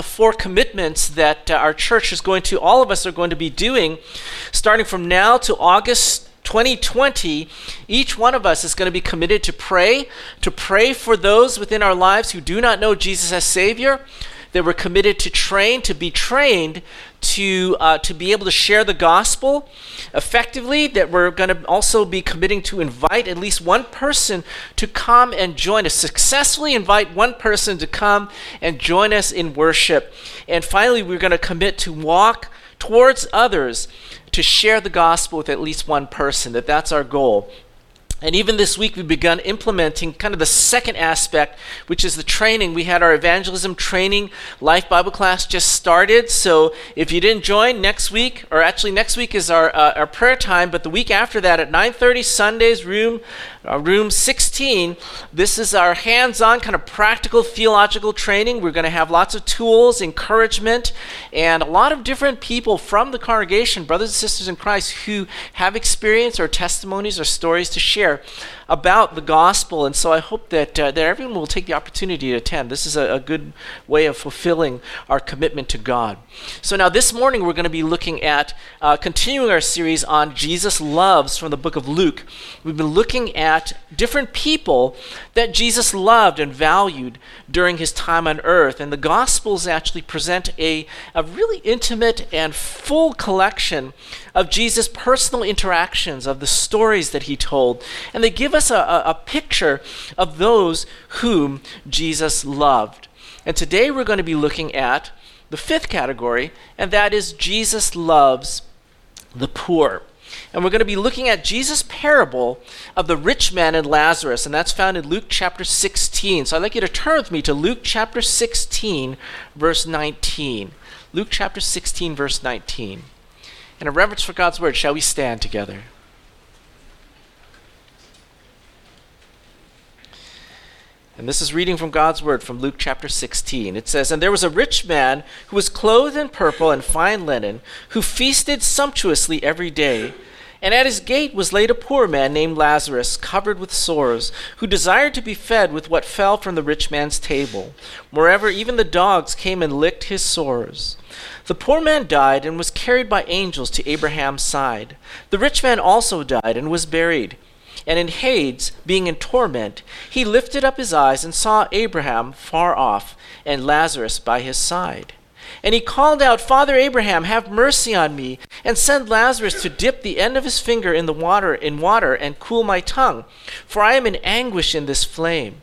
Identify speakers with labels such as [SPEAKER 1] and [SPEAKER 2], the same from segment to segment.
[SPEAKER 1] the four commitments that uh, our church is going to, all of us are going to be doing, starting from now to August 2020, each one of us is going to be committed to pray, to pray for those within our lives who do not know Jesus as Savior, that we're committed to train, to be trained to, uh, to be able to share the gospel effectively, that we're going to also be committing to invite at least one person to come and join us, successfully invite one person to come and join us in worship. And finally, we're going to commit to walk towards others to share the gospel with at least one person, that that's our goal. And even this week, we've begun implementing kind of the second aspect, which is the training. We had our evangelism training life Bible class just started. So if you didn't join next week, or actually next week is our, uh, our prayer time, but the week after that at 9:30 Sundays, room uh, room 16, this is our hands-on kind of practical theological training. We're going to have lots of tools, encouragement, and a lot of different people from the congregation, brothers and sisters in Christ, who have experience or testimonies or stories to share about the gospel. And so I hope that, uh, that everyone will take the opportunity to attend. This is a, a good way of fulfilling our commitment to God. So now this morning we're going to be looking at uh, continuing our series on Jesus loves from the book of Luke. We've been looking at different people that Jesus loved and valued during his time on earth. And the Gospels actually present a, a really intimate and full collection of Jesus' personal interactions, of the stories that he told. And they give us us a, a, picture of those whom Jesus loved. And today we're going to be looking at the fifth category, and that is Jesus loves the poor. And we're going to be looking at Jesus' parable of the rich man and Lazarus, and that's found in Luke chapter 16. So I'd like you to turn with me to Luke chapter 16, verse 19. Luke chapter 16, verse 19. In a reverence for God's word, shall we stand together? And this is reading from God's word from Luke chapter 16. It says, And there was a rich man who was clothed in purple and fine linen, who feasted sumptuously every day. And at his gate was laid a poor man named Lazarus, covered with sores, who desired to be fed with what fell from the rich man's table. Moreover, even the dogs came and licked his sores. The poor man died and was carried by angels to Abraham's side. The rich man also died and was buried. And in Hades, being in torment, he lifted up his eyes and saw Abraham far off, and Lazarus by his side. And he called out, Father Abraham, have mercy on me, and send Lazarus to dip the end of his finger in the water in water and cool my tongue, for I am in anguish in this flame.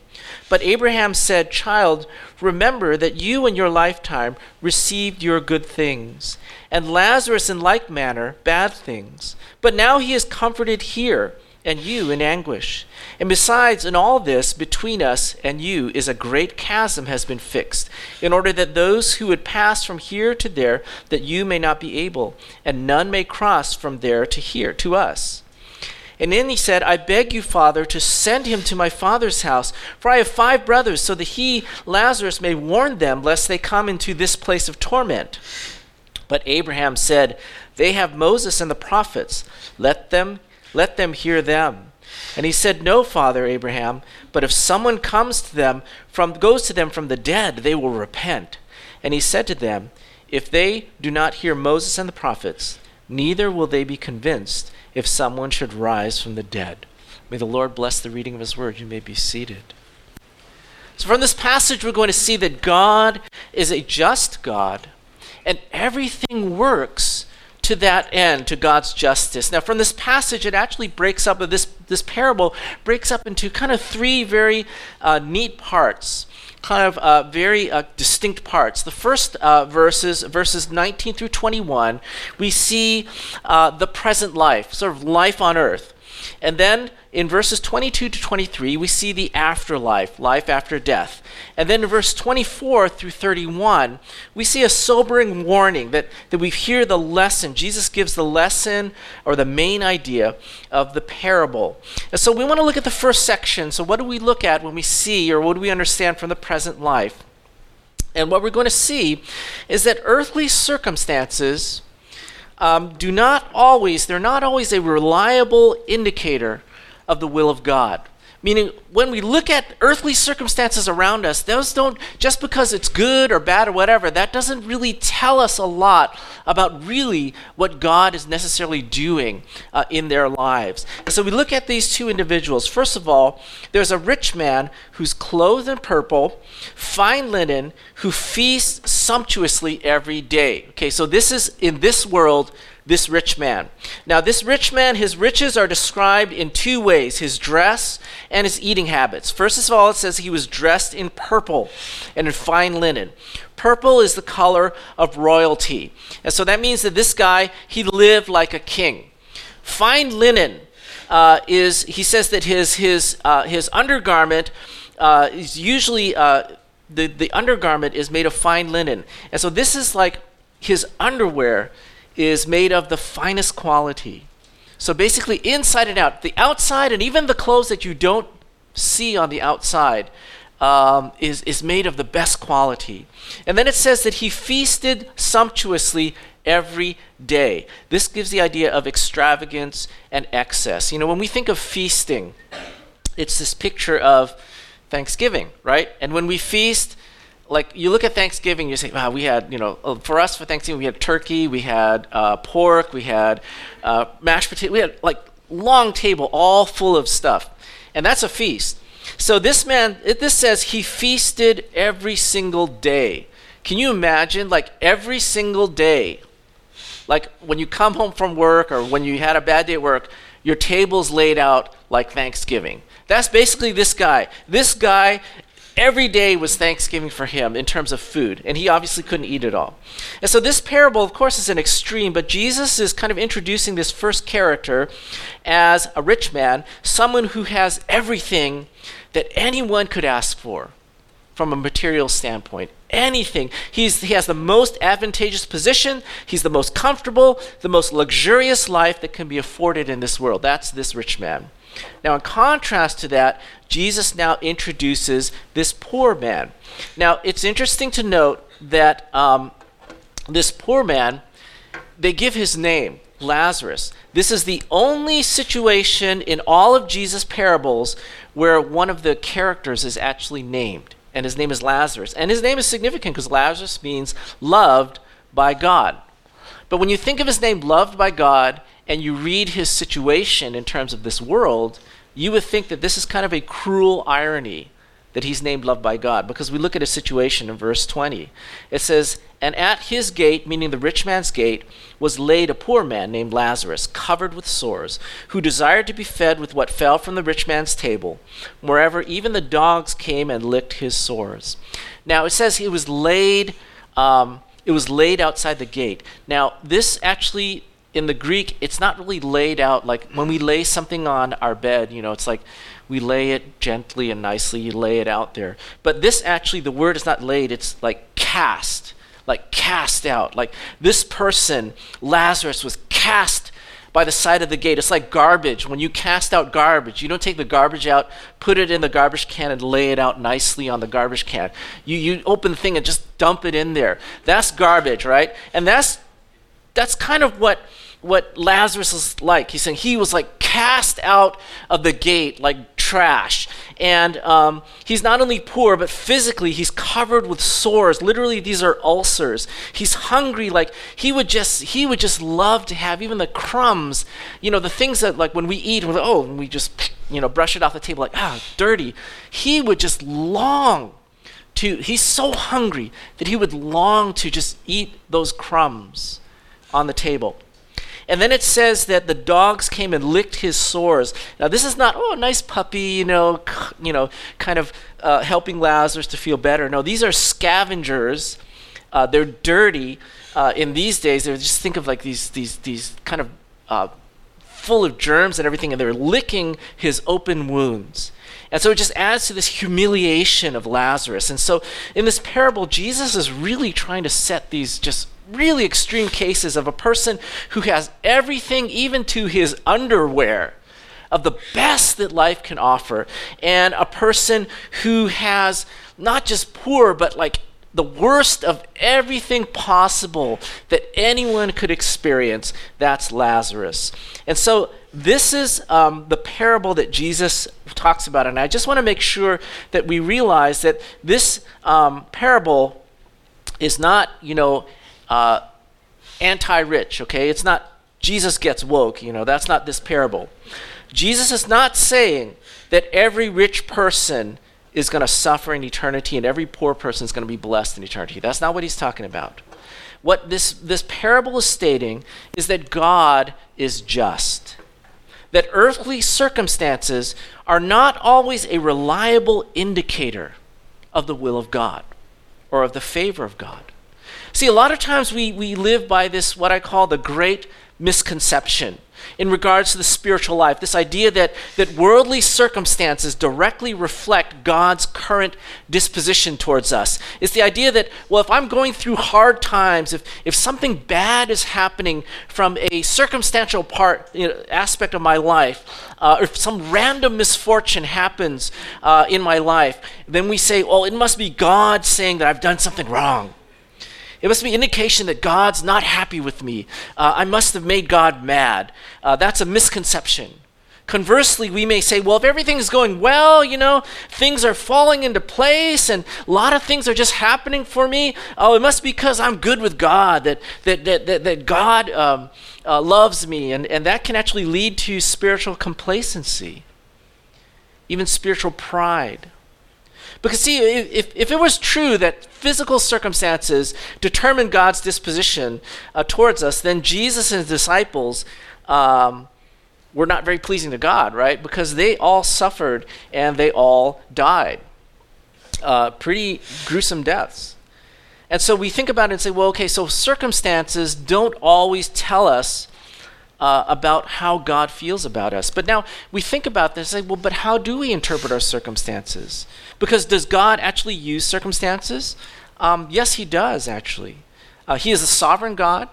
[SPEAKER 1] But Abraham said, Child, remember that you in your lifetime received your good things, and Lazarus in like manner bad things. But now he is comforted here and you in anguish. And besides, in all this, between us and you is a great chasm has been fixed, in order that those who would pass from here to there, that you may not be able, and none may cross from there to here to us. And then he said, I beg you, Father, to send him to my father's house, for I have five brothers, so that he, Lazarus, may warn them, lest they come into this place of torment. But Abraham said, They have Moses and the prophets. Let them let them hear them. And he said, No, Father Abraham, but if someone comes to them from goes to them from the dead, they will repent. And he said to them, If they do not hear Moses and the prophets, neither will they be convinced if someone should rise from the dead. May the Lord bless the reading of his word. You may be seated. So, from this passage, we're going to see that God is a just God, and everything works to that end, to God's justice. Now, from this passage, it actually breaks up, this, this parable breaks up into kind of three very uh, neat parts kind of uh, very uh, distinct parts. The first uh, verses, verses 19 through 21, we see uh, the present life, sort of life on earth. And then in verses 22 to 23, we see the afterlife, life after death. And then in verse 24 through 31, we see a sobering warning that, that we hear the lesson. Jesus gives the lesson or the main idea of the parable. And so we want to look at the first section. So, what do we look at when we see or what do we understand from the present life? And what we're going to see is that earthly circumstances um, do not always, they're not always a reliable indicator of the will of God. Meaning, when we look at earthly circumstances around us, those don't, just because it's good or bad or whatever, that doesn't really tell us a lot about really what God is necessarily doing uh, in their lives. And so we look at these two individuals. First of all, there's a rich man who's clothed in purple, fine linen, who feasts sumptuously every day. Okay, so this is in this world this rich man. Now, this rich man, his riches are described in two ways his dress and his eating habits. First of all, it says he was dressed in purple and in fine linen. Purple is the color of royalty. And so that means that this guy, he lived like a king. Fine linen uh, is, he says that his, his, uh, his undergarment uh, is usually, uh, the, the undergarment is made of fine linen. And so this is like his underwear is made of the finest quality. So basically, inside and out, the outside and even the clothes that you don't see on the outside um, is, is made of the best quality. And then it says that he feasted sumptuously every day. This gives the idea of extravagance and excess. You know, when we think of feasting, it's this picture of Thanksgiving, right? And when we feast, like you look at Thanksgiving, you say, wow, we had, you know, uh, for us for Thanksgiving, we had turkey, we had uh, pork, we had uh, mashed potato, we had like long table all full of stuff. And that's a feast. So this man, it, this says he feasted every single day. Can you imagine, like every single day, like when you come home from work or when you had a bad day at work, your table's laid out like Thanksgiving. That's basically this guy. This guy every day was Thanksgiving for him in terms of food, and he obviously couldn't eat it all. And so this parable, of course, is an extreme, but Jesus is kind of introducing this first character as a rich man, someone who has everything that anyone could ask for from a material standpoint. Anything. He's, he has the most advantageous position. He's the most comfortable, the most luxurious life that can be afforded in this world. That's this rich man. Now, in contrast to that, Jesus now introduces this poor man. Now, it's interesting to note that um, this poor man, they give his name, Lazarus. This is the only situation in all of Jesus' parables where one of the characters is actually named, and his name is Lazarus. And his name is significant because Lazarus means loved by God. But when you think of his name, loved by God, and you read his situation in terms of this world, you would think that this is kind of a cruel irony that he's named loved by God because we look at his situation in verse 20. It says, And at his gate, meaning the rich man's gate, was laid a poor man named Lazarus, covered with sores, who desired to be fed with what fell from the rich man's table. Moreover, even the dogs came and licked his sores. Now it says he was laid. Um, it was laid outside the gate. Now, this actually in the Greek, it's not really laid out like when we lay something on our bed, you know, it's like we lay it gently and nicely, you lay it out there. But this actually, the word is not laid, it's like cast, like cast out. Like this person, Lazarus, was cast by the side of the gate. It's like garbage. When you cast out garbage, you don't take the garbage out, put it in the garbage can, and lay it out nicely on the garbage can. You, you open the thing and just dump it in there. That's garbage, right? And that's that's kind of what what Lazarus is like. He's saying he was like cast out of the gate like trash. And um, he's not only poor, but physically he's covered with sores. Literally, these are ulcers. He's hungry. Like he would just he would just love to have even the crumbs. You know, the things that like when we eat, we're like, oh, and we just you know brush it off the table like ah dirty. He would just long to. He's so hungry that he would long to just eat those crumbs on the table. And then it says that the dogs came and licked his sores. Now this is not oh nice puppy, you know, you know, kind of uh, helping Lazarus to feel better. No, these are scavengers. Uh, they're dirty. Uh, in these days, they just think of like these these these kind of uh, full of germs and everything, and they're licking his open wounds. And so it just adds to this humiliation of Lazarus. And so in this parable, Jesus is really trying to set these just really extreme cases of a person who has everything, even to his underwear, of the best that life can offer, and a person who has not just poor, but like the worst of everything possible that anyone could experience. That's Lazarus. And so this is um, the parable that Jesus talks about. And I just want to make sure that we realize that this um, parable is not, you know, uh, anti rich, okay? It's not Jesus gets woke, you know, that's not this parable. Jesus is not saying that every rich person is going to suffer in eternity and every poor person is going to be blessed in eternity. That's not what he's talking about. What this, this parable is stating is that God is just, that earthly circumstances are not always a reliable indicator of the will of God or of the favor of God. See, a lot of times we, we live by this, what I call the great misconception in regards to the spiritual life. This idea that, that worldly circumstances directly reflect God's current disposition towards us. It's the idea that, well, if I'm going through hard times, if, if something bad is happening from a circumstantial part, you know, aspect of my life, uh, if some random misfortune happens uh, in my life, then we say, well, it must be God saying that I've done something wrong. It must be indication that God's not happy with me. Uh, I must have made God mad. Uh, that's a misconception. Conversely, we may say, well, if everything is going well, you know, things are falling into place and a lot of things are just happening for me. Oh, it must be because I'm good with God, that, that, that, that, that God um, uh, loves me. And, and that can actually lead to spiritual complacency, even spiritual pride. Because, see, if, if it was true that physical circumstances determine God's disposition uh, towards us, then Jesus and his disciples um, were not very pleasing to God, right? Because they all suffered and they all died. Uh, pretty gruesome deaths. And so we think about it and say, well, okay, so circumstances don't always tell us uh, about how God feels about us. But now we think about this and say, well, but how do we interpret our circumstances? Because does God actually use circumstances? Um, yes, He does, actually. Uh, he is a sovereign God.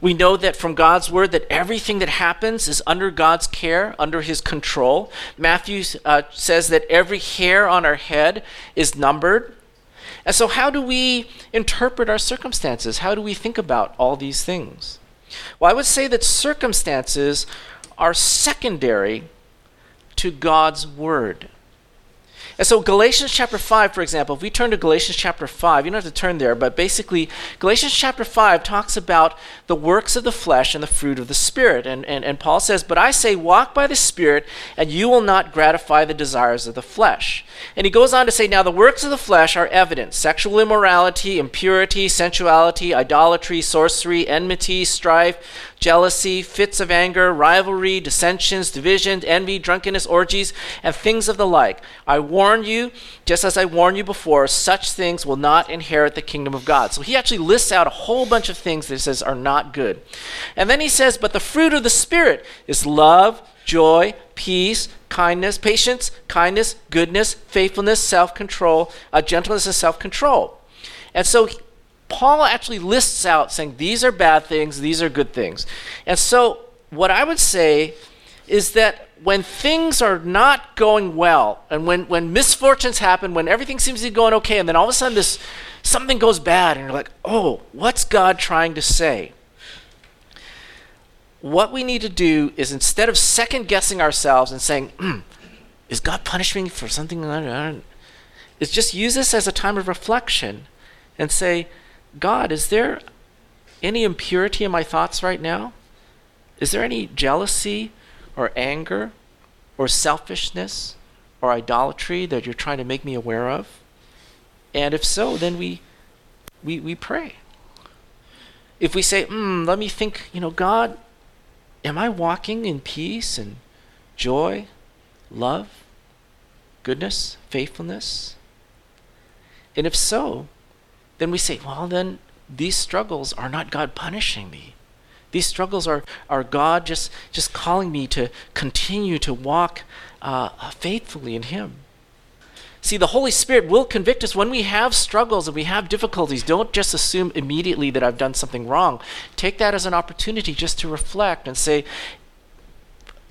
[SPEAKER 1] We know that from God's word that everything that happens is under God's care, under His control. Matthew uh, says that every hair on our head is numbered. And so, how do we interpret our circumstances? How do we think about all these things? Well, I would say that circumstances are secondary to God's word. And so, Galatians chapter 5, for example, if we turn to Galatians chapter 5, you don't have to turn there, but basically, Galatians chapter 5 talks about the works of the flesh and the fruit of the Spirit. And, and, and Paul says, But I say, walk by the Spirit, and you will not gratify the desires of the flesh. And he goes on to say, Now the works of the flesh are evident sexual immorality, impurity, sensuality, idolatry, sorcery, enmity, strife jealousy, fits of anger, rivalry, dissensions, divisions, envy, drunkenness, orgies, and things of the like. I warn you, just as I warned you before, such things will not inherit the kingdom of God. So he actually lists out a whole bunch of things that he says are not good. And then he says, But the fruit of the Spirit is love, joy, peace, kindness, patience, kindness, goodness, faithfulness, self control, uh, gentleness, and self control. And so Paul actually lists out saying these are bad things, these are good things. And so, what I would say is that when things are not going well, and when, when misfortunes happen, when everything seems to be going okay, and then all of a sudden this something goes bad, and you're like, oh, what's God trying to say? What we need to do is instead of second guessing ourselves and saying, mm, is God punishing me for something? Is just use this as a time of reflection and say, God, is there any impurity in my thoughts right now? Is there any jealousy or anger or selfishness or idolatry that you're trying to make me aware of? And if so, then we we, we pray. If we say, hmm, let me think, you know, God, am I walking in peace and joy, love, goodness, faithfulness? And if so, then we say, well, then these struggles are not God punishing me. These struggles are, are God just, just calling me to continue to walk uh, faithfully in Him. See, the Holy Spirit will convict us when we have struggles and we have difficulties. Don't just assume immediately that I've done something wrong. Take that as an opportunity just to reflect and say,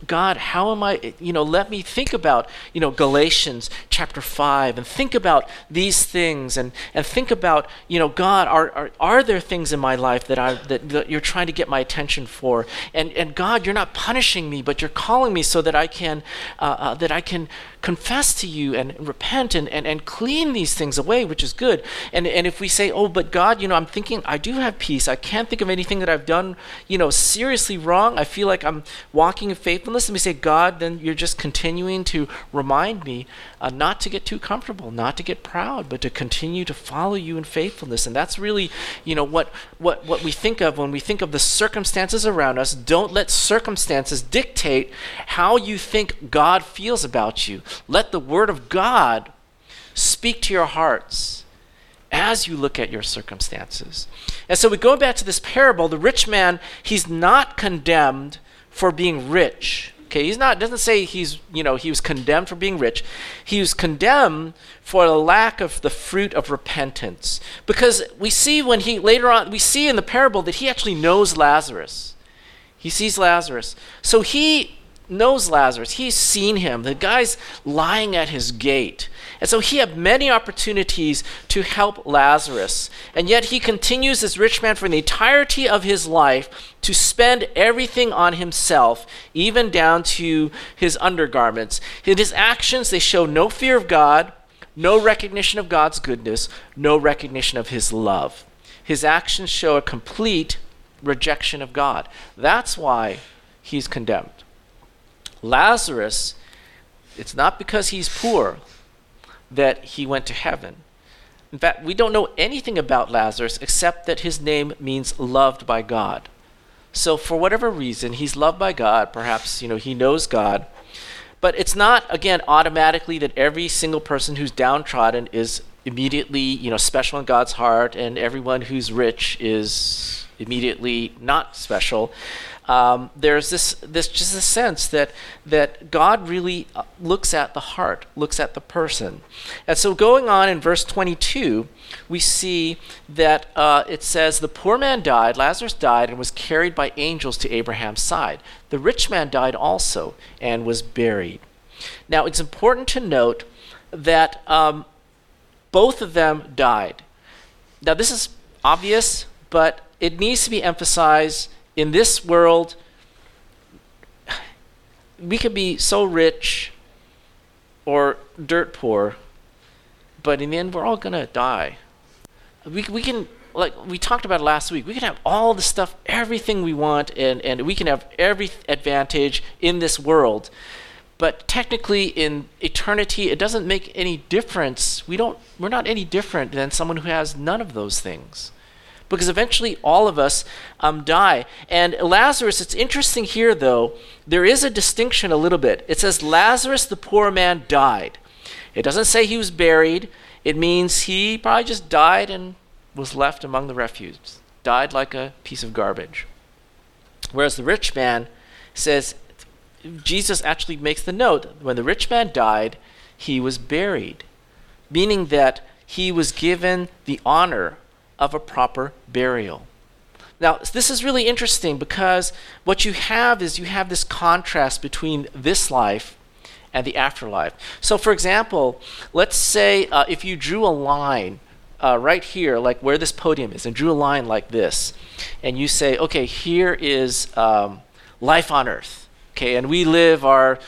[SPEAKER 1] God, how am I, you know, let me think about, you know, Galatians chapter 5 and think about these things and, and think about, you know, God, are, are, are there things in my life that, I, that, that you're trying to get my attention for? And, and God, you're not punishing me, but you're calling me so that I can, uh, uh, that I can confess to you and repent and, and, and clean these things away, which is good. And, and if we say, oh, but God, you know, I'm thinking I do have peace. I can't think of anything that I've done, you know, seriously wrong. I feel like I'm walking in faithfulness. And we say, God, then you're just continuing to remind me uh, not to get too comfortable, not to get proud, but to continue to follow you in faithfulness. And that's really, you know, what, what, what we think of when we think of the circumstances around us. Don't let circumstances dictate how you think God feels about you. Let the Word of God speak to your hearts as you look at your circumstances. And so we go back to this parable. The rich man, he's not condemned for being rich. Okay, he's not doesn't say he's, you know, he was condemned for being rich. He was condemned for a lack of the fruit of repentance. Because we see when he later on we see in the parable that he actually knows Lazarus. He sees Lazarus. So he knows Lazarus. He's seen him. The guy's lying at his gate. And so he had many opportunities to help Lazarus. And yet he continues, this rich man, for the entirety of his life to spend everything on himself, even down to his undergarments. In his actions, they show no fear of God, no recognition of God's goodness, no recognition of his love. His actions show a complete rejection of God. That's why he's condemned. Lazarus, it's not because he's poor that he went to heaven. In fact, we don't know anything about Lazarus except that his name means loved by God. So for whatever reason, he's loved by God, perhaps, you know, he knows God. But it's not again automatically that every single person who's downtrodden is immediately, you know, special in God's heart and everyone who's rich is immediately not special um, there's this this just a sense that that God really uh, looks at the heart, looks at the person, and so going on in verse 22, we see that uh, it says the poor man died, Lazarus died, and was carried by angels to Abraham's side. The rich man died also and was buried. Now it's important to note that um, both of them died. Now this is obvious, but it needs to be emphasized in this world, we could be so rich or dirt poor, but in the end, we're all going to die. We, we can, like we talked about last week, we can have all the stuff, everything we want, and, and we can have every advantage in this world. But technically, in eternity, it doesn't make any difference. We don't, we're not any different than someone who has none of those things because eventually all of us um, die. And Lazarus, it's interesting here though, there is a distinction a little bit. It says Lazarus, the poor man, died. It doesn't say he was buried, it means he probably just died and was left among the refuse, died like a piece of garbage. Whereas the rich man says, Jesus actually makes the note when the rich man died, he was buried, meaning that he was given the honor of a proper burial. Now, this is really interesting because what you have is you have this contrast between this life and the afterlife. So, for example, let's say uh, if you drew a line uh, right here, like where this podium is, and drew a line like this, and you say, okay, here is um, life on earth, okay, and we live our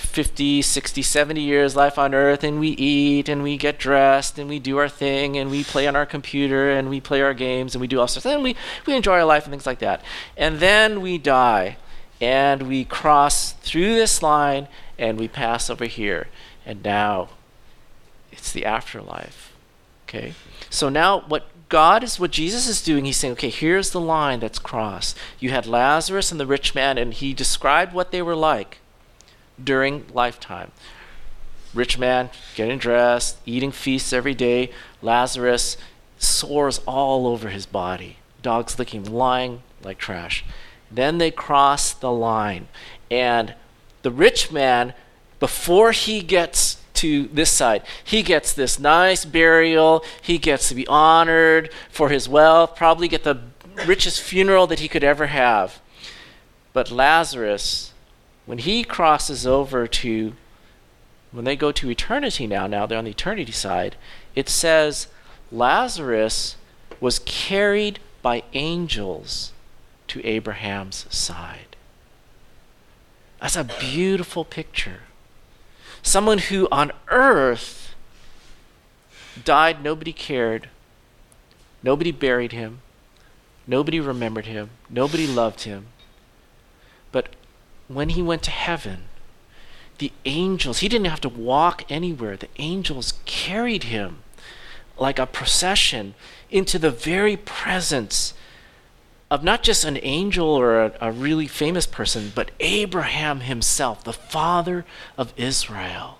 [SPEAKER 1] 50, 60, 70 years life on earth and we eat and we get dressed and we do our thing and we play on our computer and we play our games and we do all sorts of and we, we enjoy our life and things like that. And then we die and we cross through this line and we pass over here. And now it's the afterlife. Okay? So now what God is what Jesus is doing, he's saying, okay, here's the line that's crossed. You had Lazarus and the rich man, and he described what they were like during lifetime. Rich man getting dressed, eating feasts every day. Lazarus sores all over his body. Dogs licking, lying like trash. Then they cross the line. And the rich man, before he gets to this side, he gets this nice burial. He gets to be honored for his wealth, probably get the richest funeral that he could ever have. But Lazarus when he crosses over to, when they go to eternity now, now they're on the eternity side, it says Lazarus was carried by angels to Abraham's side. That's a beautiful picture. Someone who on earth died, nobody cared, nobody buried him, nobody remembered him, nobody loved him. But when he went to heaven, the angels, he didn't have to walk anywhere. The angels carried him like a procession into the very presence of not just an angel or a, a, really famous person, but Abraham himself, the father of Israel.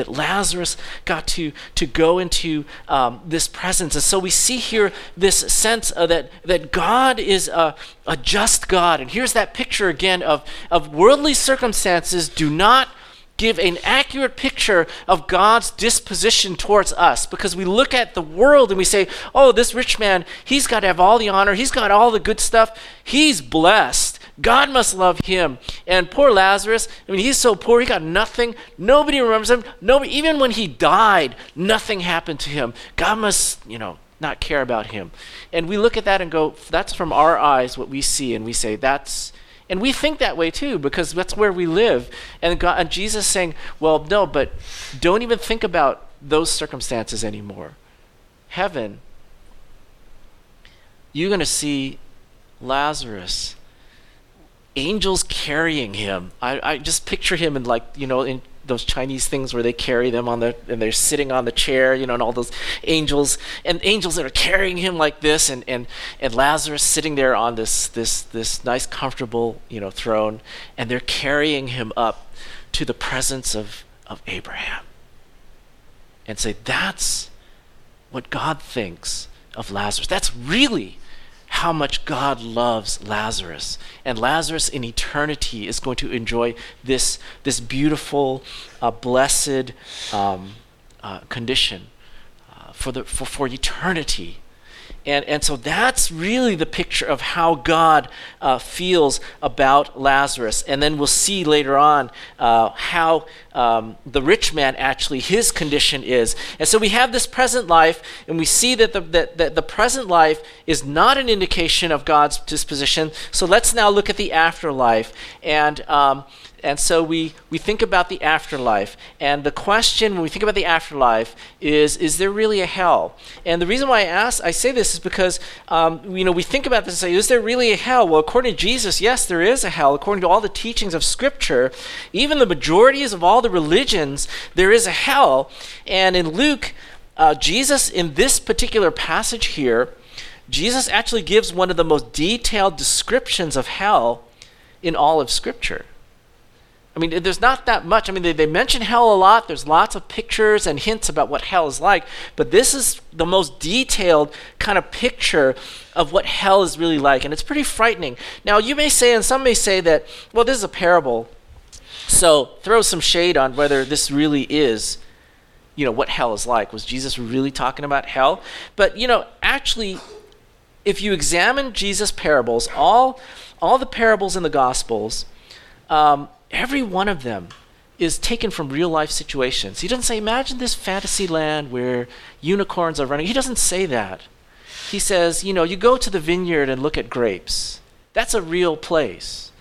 [SPEAKER 1] That Lazarus got to, to go into um, this presence. And so we see here this sense that, that God is a, a just God. And here's that picture again of, of worldly circumstances do not give an accurate picture of God's disposition towards us because we look at the world and we say, oh, this rich man, he's got to have all the honor, he's got all the good stuff, he's blessed. God must love him. And poor Lazarus, I mean, he's so poor, he got nothing. Nobody remembers him. Nobody, even when he died, nothing happened to him. God must, you know, not care about him. And we look at that and go, that's from our eyes what we see, and we say, that's and we think that way too because that's where we live. And, God, and Jesus saying, well, no, but don't even think about those circumstances anymore. Heaven, you're going to see Lazarus, angels carrying him. I, I just picture him in like, you know, in those Chinese things where they carry them on the and they're sitting on the chair, you know, and all those angels and angels that are carrying him like this, and and and Lazarus sitting there on this this this nice comfortable you know throne, and they're carrying him up to the presence of of Abraham, and say that's what God thinks of Lazarus. That's really how much God loves Lazarus. And Lazarus in eternity is going to enjoy this, this beautiful, uh, blessed um, uh, condition uh, for, the, for, for eternity. And, and so that's really the picture of how God uh, feels about Lazarus. And then we'll see later on uh, how um, the rich man actually, his condition is. And so we have this present life, and we see that the, that, that the present life is not an indication of God's disposition. So let's now look at the afterlife. And um, and so we, we think about the afterlife. And the question when we think about the afterlife is is there really a hell? And the reason why I ask, I say this is because um, you know we think about this and say, is there really a hell? Well, according to Jesus, yes, there is a hell. According to all the teachings of Scripture, even the majorities of all the religions, there is a hell. And in Luke, uh, Jesus, in this particular passage here, Jesus actually gives one of the most detailed descriptions of hell in all of Scripture. I mean, there's not that much. I mean, they, they mention hell a lot. There's lots of pictures and hints about what hell is like. But this is the most detailed kind of picture of what hell is really like. And it's pretty frightening. Now, you may say, and some may say that, well, this is a parable. So throw some shade on whether this really is, you know, what hell is like. Was Jesus really talking about hell? But, you know, actually, if you examine Jesus' parables, all, all the parables in the Gospels, um, every one of them is taken from real life situations. He doesn't say, imagine this fantasy land where unicorns are running. He doesn't say that. He says, you know, you go to the vineyard and look at grapes. That's a real place.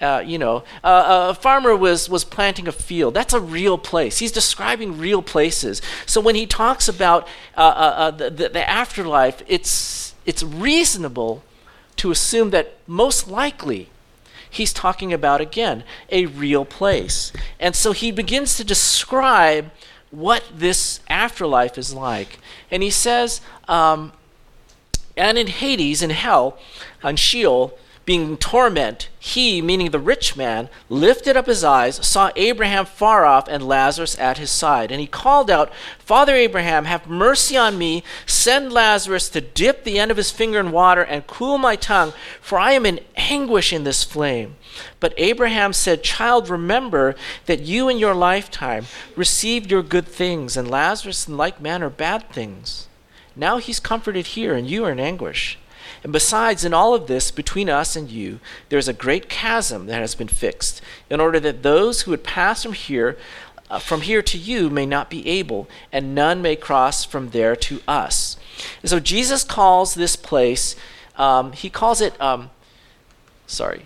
[SPEAKER 1] Uh, you know, uh, a farmer was, was planting a field. That's a real place. He's describing real places. So when he talks about uh, uh, uh the, the afterlife, it's, it's reasonable to assume that most likely he's talking about, again, a real place. And so he begins to describe what this afterlife is like. And he says, um, and in Hades, in hell, on Sheol, being in torment, he, meaning the rich man, lifted up his eyes, saw Abraham far off, and Lazarus at his side. And he called out, Father Abraham, have mercy on me. Send Lazarus to dip the end of his finger in water and cool my tongue, for I am in anguish in this flame. But Abraham said, Child, remember that you in your lifetime received your good things, and Lazarus in like manner bad things. Now he's comforted here, and you are in anguish. And besides, in all of this, between us and you, there is a great chasm that has been fixed, in order that those who would pass from here, uh, from here to you, may not be able, and none may cross from there to us. And so Jesus calls this place, um, he calls it, um, sorry,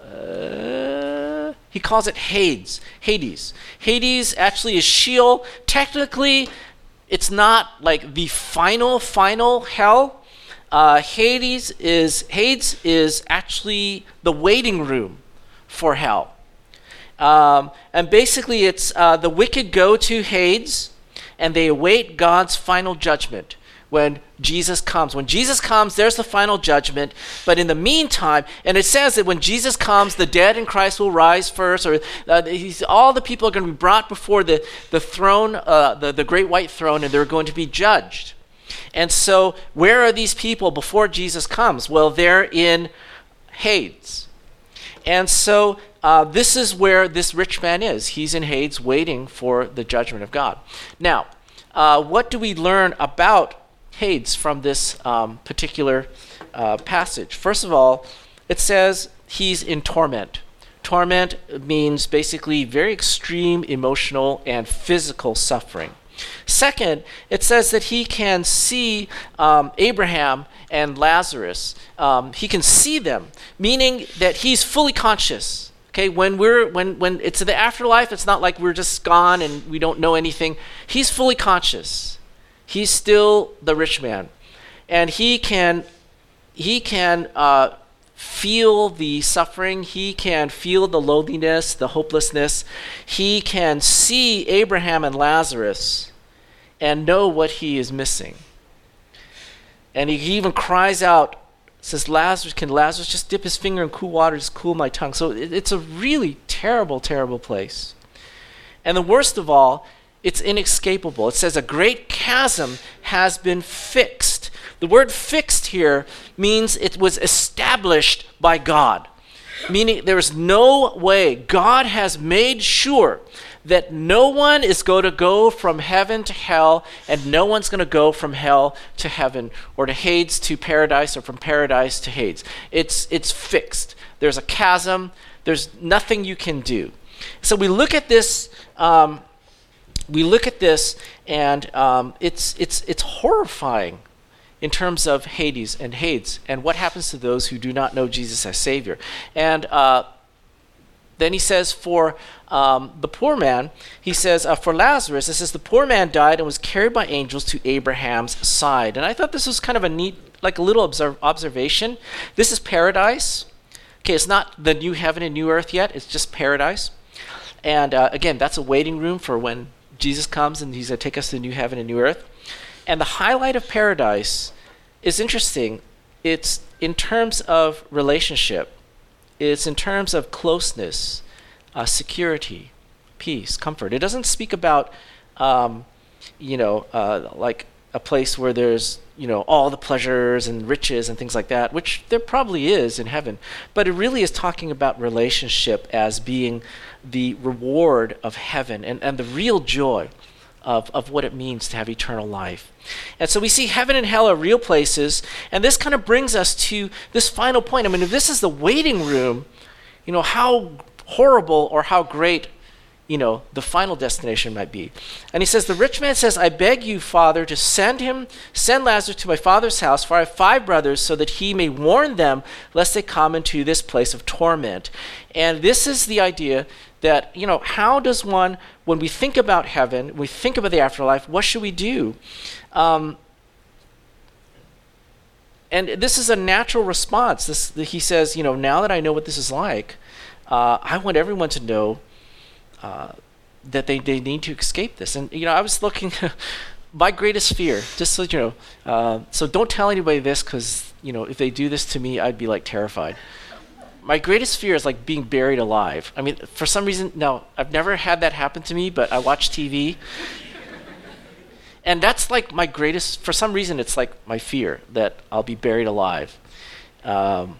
[SPEAKER 1] uh, he calls it Hades. Hades. Hades actually is Sheol. Technically, it's not like the final, final hell. Uh, Hades is Hades is actually the waiting room for hell, um, and basically it's uh, the wicked go to Hades, and they await God's final judgment when Jesus comes. When Jesus comes, there's the final judgment. But in the meantime, and it says that when Jesus comes, the dead in Christ will rise first, or uh, all the people are going to be brought before the, the throne, uh, the, the great white throne, and they're going to be judged. And so, where are these people before Jesus comes? Well, they're in Hades. And so, uh, this is where this rich man is. He's in Hades waiting for the judgment of God. Now, uh, what do we learn about Hades from this um, particular uh, passage. First of all, it says he's in torment. Torment means basically very extreme emotional and physical suffering. Second, it says that he can see um, Abraham and Lazarus. Um, he can see them, meaning that he's fully conscious. Okay, when we're when when it's in the afterlife, it's not like we're just gone and we don't know anything. He's fully conscious. He's still the rich man, and he can he can uh, feel the suffering. He can feel the loneliness, the hopelessness. He can see Abraham and Lazarus and know what he is missing. And he even cries out, says, Lazarus, can Lazarus just dip his finger in cool water, just cool my tongue? So it, it's a really terrible, terrible place. And the worst of all it's inescapable. It says a great chasm has been fixed. The word fixed here means it was established by God, meaning there is no way. God has made sure that no one is going to go from heaven to hell, and no one's going to go from hell to heaven, or to Hades to paradise, or from paradise to Hades. It's, it's fixed. There's a chasm, there's nothing you can do. So we look at this. Um, we look at this and um, it's, it's, it's horrifying in terms of Hades and Hades and what happens to those who do not know Jesus as Savior. And uh, then he says, for um, the poor man, he says, uh, for Lazarus, it says, the poor man died and was carried by angels to Abraham's side. And I thought this was kind of a neat, like a little observ- observation. This is paradise. Okay, it's not the new heaven and new earth yet, it's just paradise. And uh, again, that's a waiting room for when Jesus comes and he's going to take us to the new heaven and new earth. And the highlight of paradise is interesting. It's in terms of relationship, it's in terms of closeness, uh, security, peace, comfort. It doesn't speak about, um, you know, uh, like a place where there's you know all the pleasures and riches and things like that which there probably is in heaven but it really is talking about relationship as being the reward of heaven and, and the real joy of, of what it means to have eternal life. And so we see heaven and hell are real places, and this kind of brings us to this final point. I mean, if this is the waiting room, you know, how horrible or how great you know, the final destination might be. And he says, The rich man says, I beg you, Father, to send him, send Lazarus to my father's house, for I have five brothers, so that he may warn them, lest they come into this place of torment. And this is the idea that, you know, how does one, when we think about heaven, we think about the afterlife, what should we do? Um, and this is a natural response. This, he says, you know, now that I know what this is like, uh, I want everyone to know uh, that they, they need to escape this. And, you know, I was looking, my greatest fear, just so you know, uh, so don't tell anybody this because, you know, if they do this to me, I'd be like terrified. My greatest fear is like being buried alive. I mean, for some reason, no, I've never had that happen to me, but I watch TV. and that's like my greatest, for some reason, it's like my fear that I'll be buried alive. Um,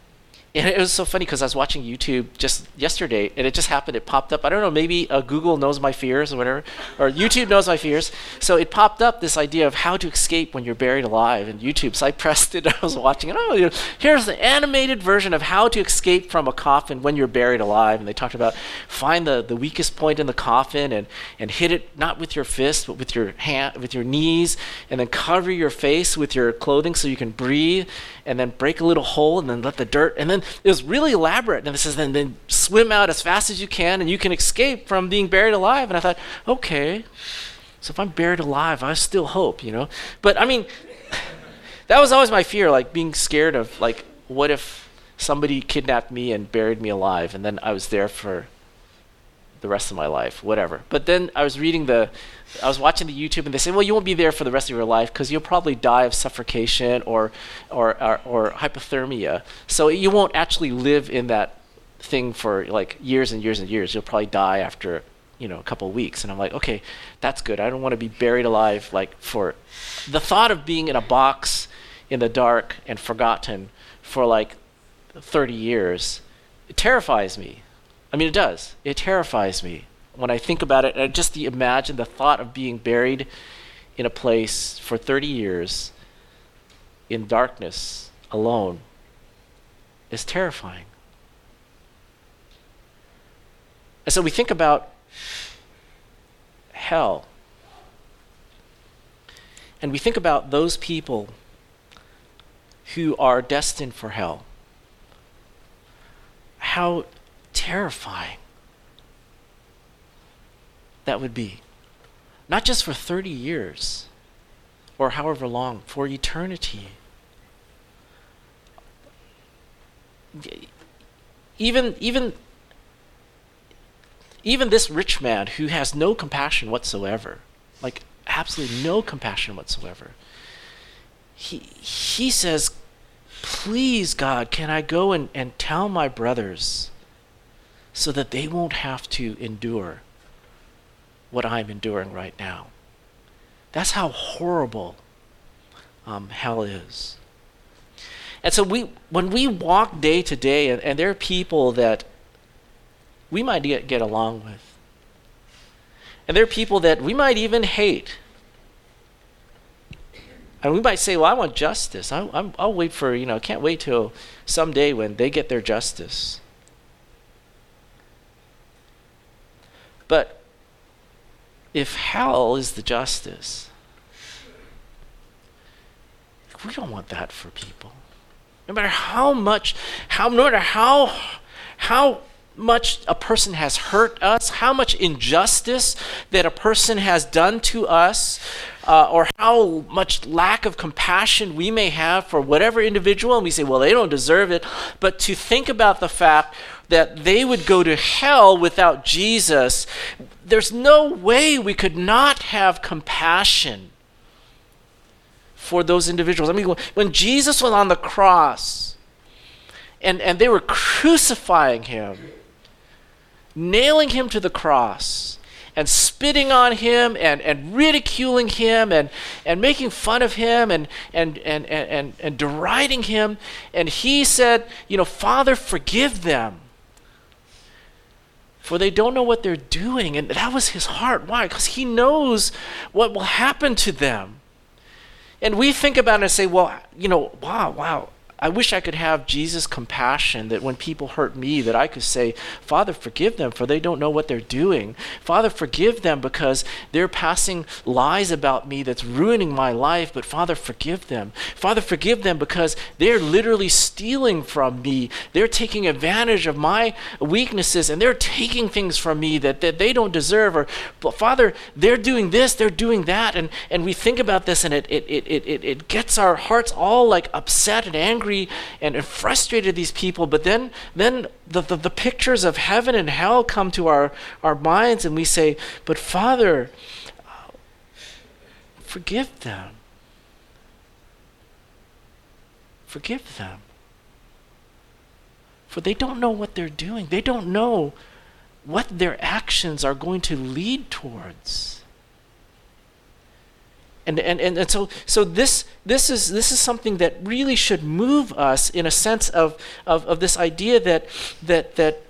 [SPEAKER 1] and it was so funny because I was watching YouTube just yesterday, and it just happened. It popped up. I don't know. Maybe uh, Google knows my fears or whatever, or YouTube knows my fears. So it popped up this idea of how to escape when you're buried alive in YouTube. So I pressed it. I was watching it. Oh, you know, here's the animated version of how to escape from a coffin when you're buried alive. And they talked about find the, the weakest point in the coffin and and hit it not with your fist but with your hand with your knees, and then cover your face with your clothing so you can breathe, and then break a little hole and then let the dirt and then it was really elaborate. And it says, then, then swim out as fast as you can and you can escape from being buried alive. And I thought, okay, so if I'm buried alive, I still hope, you know? But I mean, that was always my fear, like being scared of, like, what if somebody kidnapped me and buried me alive and then I was there for the rest of my life, whatever. But then I was reading the I was watching the YouTube, and they say, well, you won't be there for the rest of your life because you'll probably die of suffocation or, or, or, or, hypothermia. So you won't actually live in that thing for like years and years and years. You'll probably die after you know a couple weeks. And I'm like, okay, that's good. I don't want to be buried alive like for the thought of being in a box in the dark and forgotten for like 30 years. It terrifies me. I mean, it does. It terrifies me when I think about it, and just imagine the thought of being buried in a place for 30 years in darkness alone is terrifying. And so we think about hell. And we think about those people who are destined for hell. How terrifying that would be. Not just for 30 years or however long, for eternity. Even, even, even this rich man who has no compassion whatsoever, like absolutely no compassion whatsoever, he, he says, Please, God, can I go and, and tell my brothers so that they won't have to endure what I'm enduring right now. That's how horrible um, hell is. And so we, when we walk day to day, and, and there are people that we might get, get along with, and there are people that we might even hate. And we might say, well, I want justice. I, I'm, I'll wait for, you know, I can't wait till someday when they get their justice. But if hell is the justice, we don't want that for people. No matter how much, how no matter how how much a person has hurt us, how much injustice that a person has done to us, uh, or how much lack of compassion we may have for whatever individual, and we say, well, they don't deserve it. But to think about the fact that they would go to hell without Jesus, there's no way we could not have compassion for those individuals. I mean, when Jesus was on the cross and, and they were crucifying him, nailing him to the cross, and spitting on him and, and ridiculing him and, and making fun of him and, and, and, and, and, and deriding him. And he said, You know, Father, forgive them for they don't know what they're doing. And that was his heart. Why? Because he knows what will happen to them. And we think about it and say, well, you know, wow, wow, I wish I could have Jesus' compassion that when people hurt me, that I could say, Father, forgive them, for they don't know what they're doing. Father, forgive them because they're passing lies about me that's ruining my life, but Father, forgive them. Father, forgive them because they're literally stealing from me. They're taking advantage of my weaknesses and they're taking things from me that, that they don't deserve. Or, Father, they're doing this, they're doing that. And, and we think about this and it, it, it, it, it gets our hearts all like upset and angry angry and, frustrated these people. But then, then the, the, the pictures of heaven and hell come to our, our minds, and we say, But Father, uh, forgive them. Forgive them. For they don't know what they're doing. They don't know what their actions are going to lead towards. And, and, and, and so, so this, this, is, this is something that really should move us in a sense of, of, of this idea that, that, that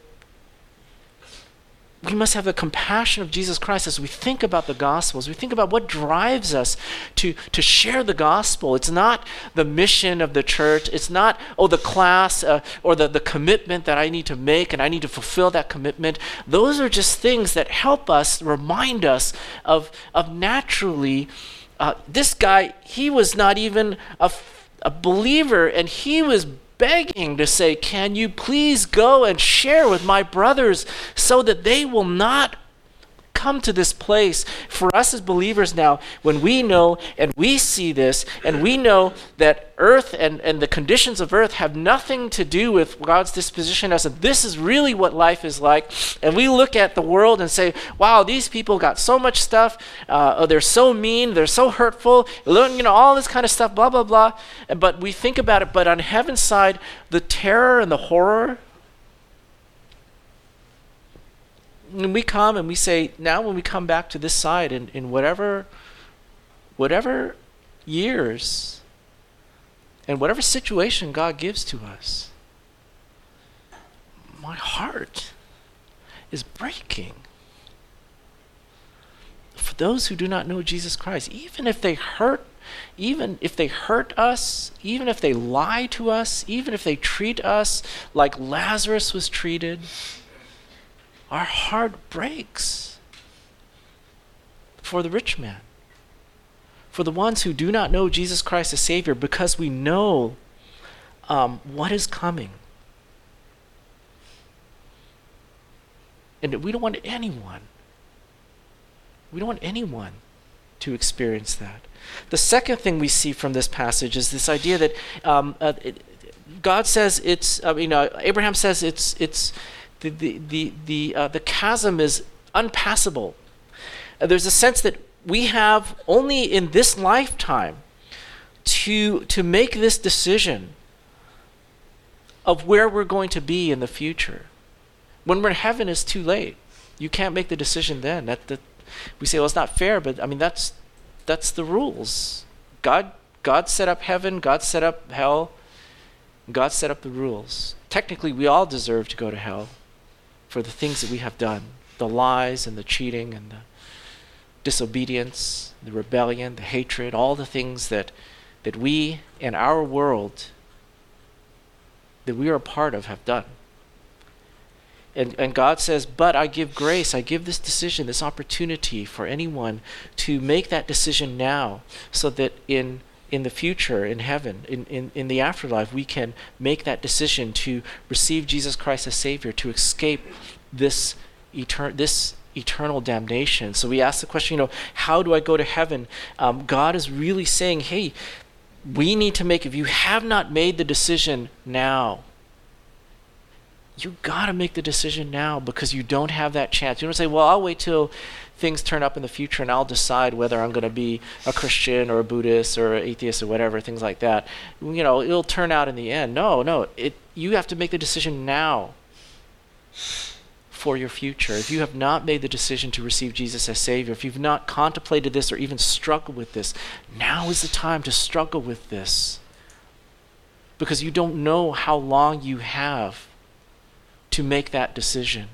[SPEAKER 1] we must have the compassion of Jesus Christ as we think about the gospel, as we think about what drives us to, to share the gospel. It's not the mission of the church, it's not, oh, the class uh, or the, the commitment that I need to make and I need to fulfill that commitment. Those are just things that help us, remind us of, of naturally. Uh, this guy, he was not even a, a believer, and he was begging to say, Can you please go and share with my brothers so that they will not come to this place for us as believers now when we know and we see this and we know that earth and, and the conditions of earth have nothing to do with God's disposition as and this is really what life is like. And we look at the world and say wow these people got so much stuff. Uh, oh, they're so mean. They're so hurtful. You know all this kind of stuff blah blah blah. But we think about it but on heaven's side the terror and the horror when we come and we say, now when we come back to this side in, in whatever whatever years and whatever situation God gives to us, my heart is breaking. For those who do not know Jesus Christ, even if they hurt, even if they hurt us, even if they lie to us, even if they treat us like Lazarus was treated, our heart breaks for the rich man, for the ones who do not know Jesus Christ as Savior because we know um, what is coming. And we don't want anyone, we don't want anyone to experience that. The second thing we see from this passage is this idea that um, uh, it, God says it's, uh, you know, Abraham says it's, it's, the, the, the, the, uh, the chasm is unpassable. Uh, there's a sense that we have only in this lifetime to, to make this decision of where we're going to be in the future. When we're in heaven, it's too late. You can't make the decision then. That, that we say, well, it's not fair, but I mean that's that's the rules. God God set up heaven. God set up hell. God set up the rules. Technically, we all deserve to go to hell for the things that we have done the lies and the cheating and the disobedience, the rebellion, the hatred, all the things that, that we and our world that we are a part of have done. And, and God says, But I give grace, I give this decision, this opportunity for anyone to make that decision now so that in in the future, in heaven, in, in, in the afterlife, we can make that decision to receive Jesus Christ as Savior, to escape this, etern- this eternal damnation. So we ask the question, you know, how do I go to heaven? Um, God is really saying, hey, we need to make, if you have not made the decision now, you got to make the decision now because you don't have that chance. You don't say, well, I'll wait till things turn up in the future and I'll decide whether I'm going to be a Christian or a Buddhist or an atheist or whatever, things like that. You know, it'll turn out in the end. No, no, it you have to make the decision now for your future. If you have not made the decision to receive Jesus as Savior, if you've not contemplated this or even struggled with this, now is the time to struggle with this. Because you don't know how long you have to make that decision.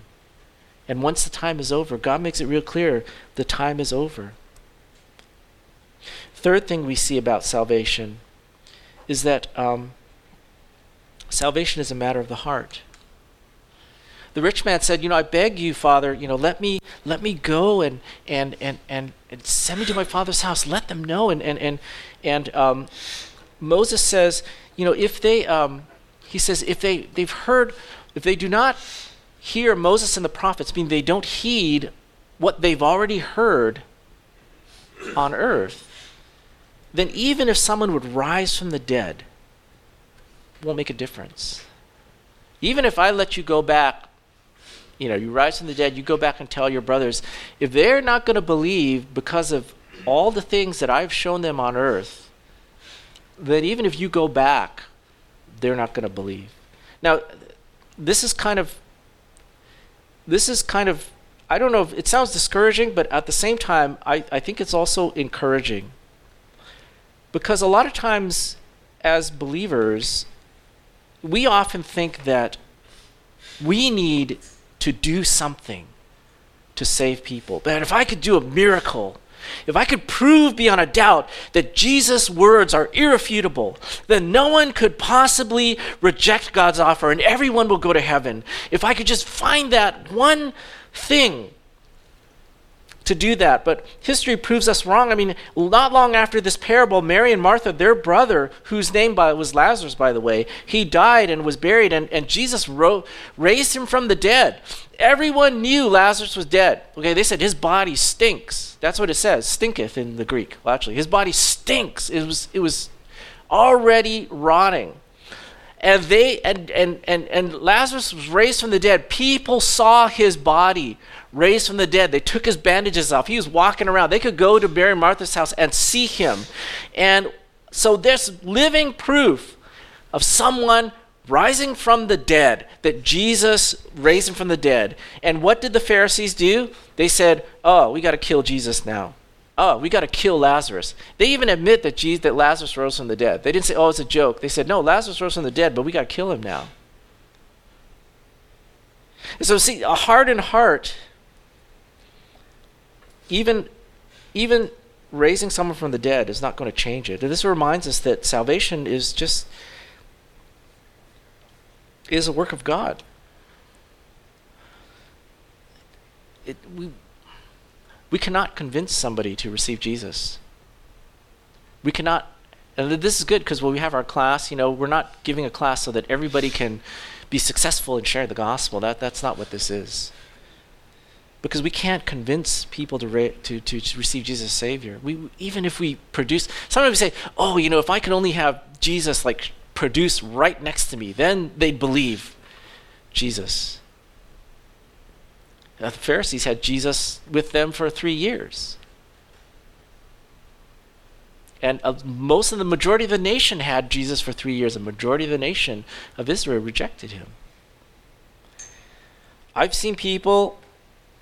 [SPEAKER 1] And once the time is over, God makes it real clear the time is over. Third thing we see about salvation is that um, salvation is a matter of the heart. The rich man said, "You know, I beg you, Father, you know, let me let me go and and and and, and send me to my father's house. Let them know." And and and and um, Moses says, "You know, if they," um, he says, "if they they've heard, if they do not hear Moses and the prophets, mean they don't heed what they've already heard on earth, then even if someone would rise from the dead, won't make a difference. Even if I let you go back, you know, you rise from the dead, you go back and tell your brothers, if they're not going to believe because of all the things that I've shown them on earth, then even if you go back, they're not going to believe. Now, this is kind of this is kind of I don't know if it sounds discouraging, but at the same time, I, I think it's also encouraging. Because a lot of times, as believers, we often think that we need to do something to save people. But if I could do a miracle, if I could prove beyond a doubt that Jesus' words are irrefutable, then no one could possibly reject God's offer and everyone will go to heaven. If I could just find that one thing to do that. But history proves us wrong. I mean, not long after this parable, Mary and Martha, their brother, whose name was Lazarus, by the way, he died and was buried, and, and Jesus raised him from the dead. Everyone knew Lazarus was dead. Okay, they said his body stinks. That's what it says, stinketh in the Greek. Well, actually, his body stinks. It was, it was already rotting and they and, and and and lazarus was raised from the dead people saw his body raised from the dead. They took his bandages off. He was walking around. They could go to Mary Martha's house and see him. And so there's living proof of someone rising from the dead, that Jesus raised him from the dead. And what did the Pharisees do? They said, Oh, we got to kill Jesus now. Oh, we got to kill Lazarus. They even admit that Jesus, that Lazarus rose from the dead. They didn't say, "Oh, it's a joke." They said, "No, Lazarus rose from the dead, but we got to kill him now." And so, see, a hardened heart even, even raising someone from the dead is not going to change it. And this reminds us that salvation is just is a work of God. It, we, we cannot convince somebody to receive Jesus. We cannot, and this is good because when we have our class, you know, we're not giving a class so that everybody can be successful and share the gospel. That, that's not what this is because we can't convince people to, re- to, to, receive Jesus as Savior. We, even if we produce, sometimes we say, oh, you know, if I can only have Jesus like produced right next to me, then they'd believe Jesus. Now, the Pharisees had Jesus with them for three years. And uh, most of the majority of the nation had Jesus for three years. The majority of the nation of Israel rejected him. I've seen people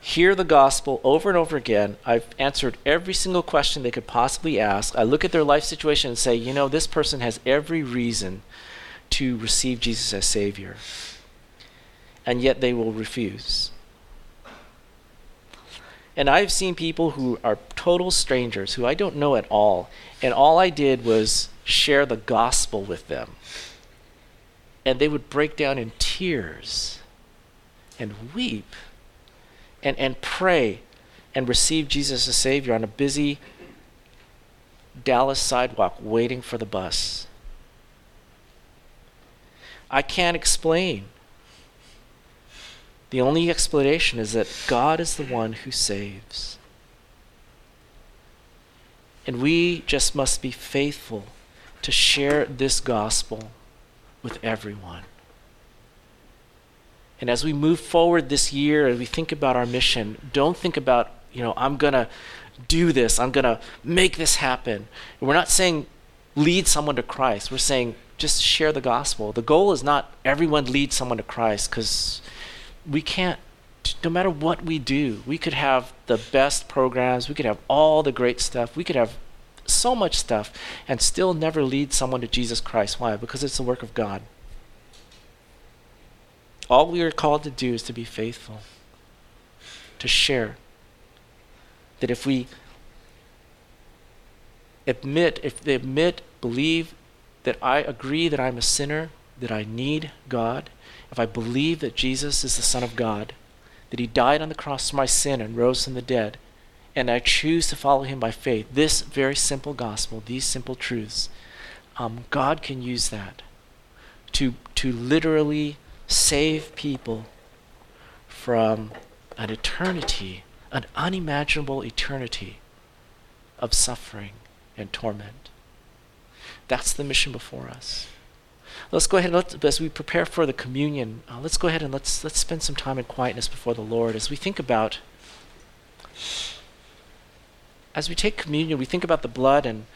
[SPEAKER 1] hear the gospel over and over again. I've answered every single question they could possibly ask. I look at their life situation and say, you know, this person has every reason to receive Jesus as Savior. And yet they will refuse. And I've seen people who are total strangers who I don't know at all. And all I did was share the gospel with them. And they would break down in tears and weep and, and pray and receive Jesus as Savior on a busy Dallas sidewalk waiting for the bus. I can't explain. The only explanation is that God is the one who saves. And we just must be faithful to share this gospel with everyone. And as we move forward this year, as we think about our mission, don't think about, you know, I'm going to do this, I'm going to make this happen. And we're not saying lead someone to Christ. We're saying just share the gospel. The goal is not everyone lead someone to Christ because we can't, no matter what we do, we could have the best programs, we could have all the great stuff, we could have so much stuff and still never lead someone to Jesus Christ. Why? Because it's the work of God. All we are called to do is to be faithful, to share. That if we admit, if they admit, believe that I agree that I'm a sinner, that I need God, if I believe that Jesus is the Son of God, that He died on the cross for my sin and rose from the dead, and I choose to follow Him by faith, this very simple gospel, these simple truths, um, God can use that to, to literally save people from an eternity, an unimaginable eternity of suffering and torment. That's the mission before us. Let's go ahead and let's, as we prepare for the communion, uh, let's go ahead and let's let's spend some time in quietness before the Lord as we think about as we take communion, we think about the blood and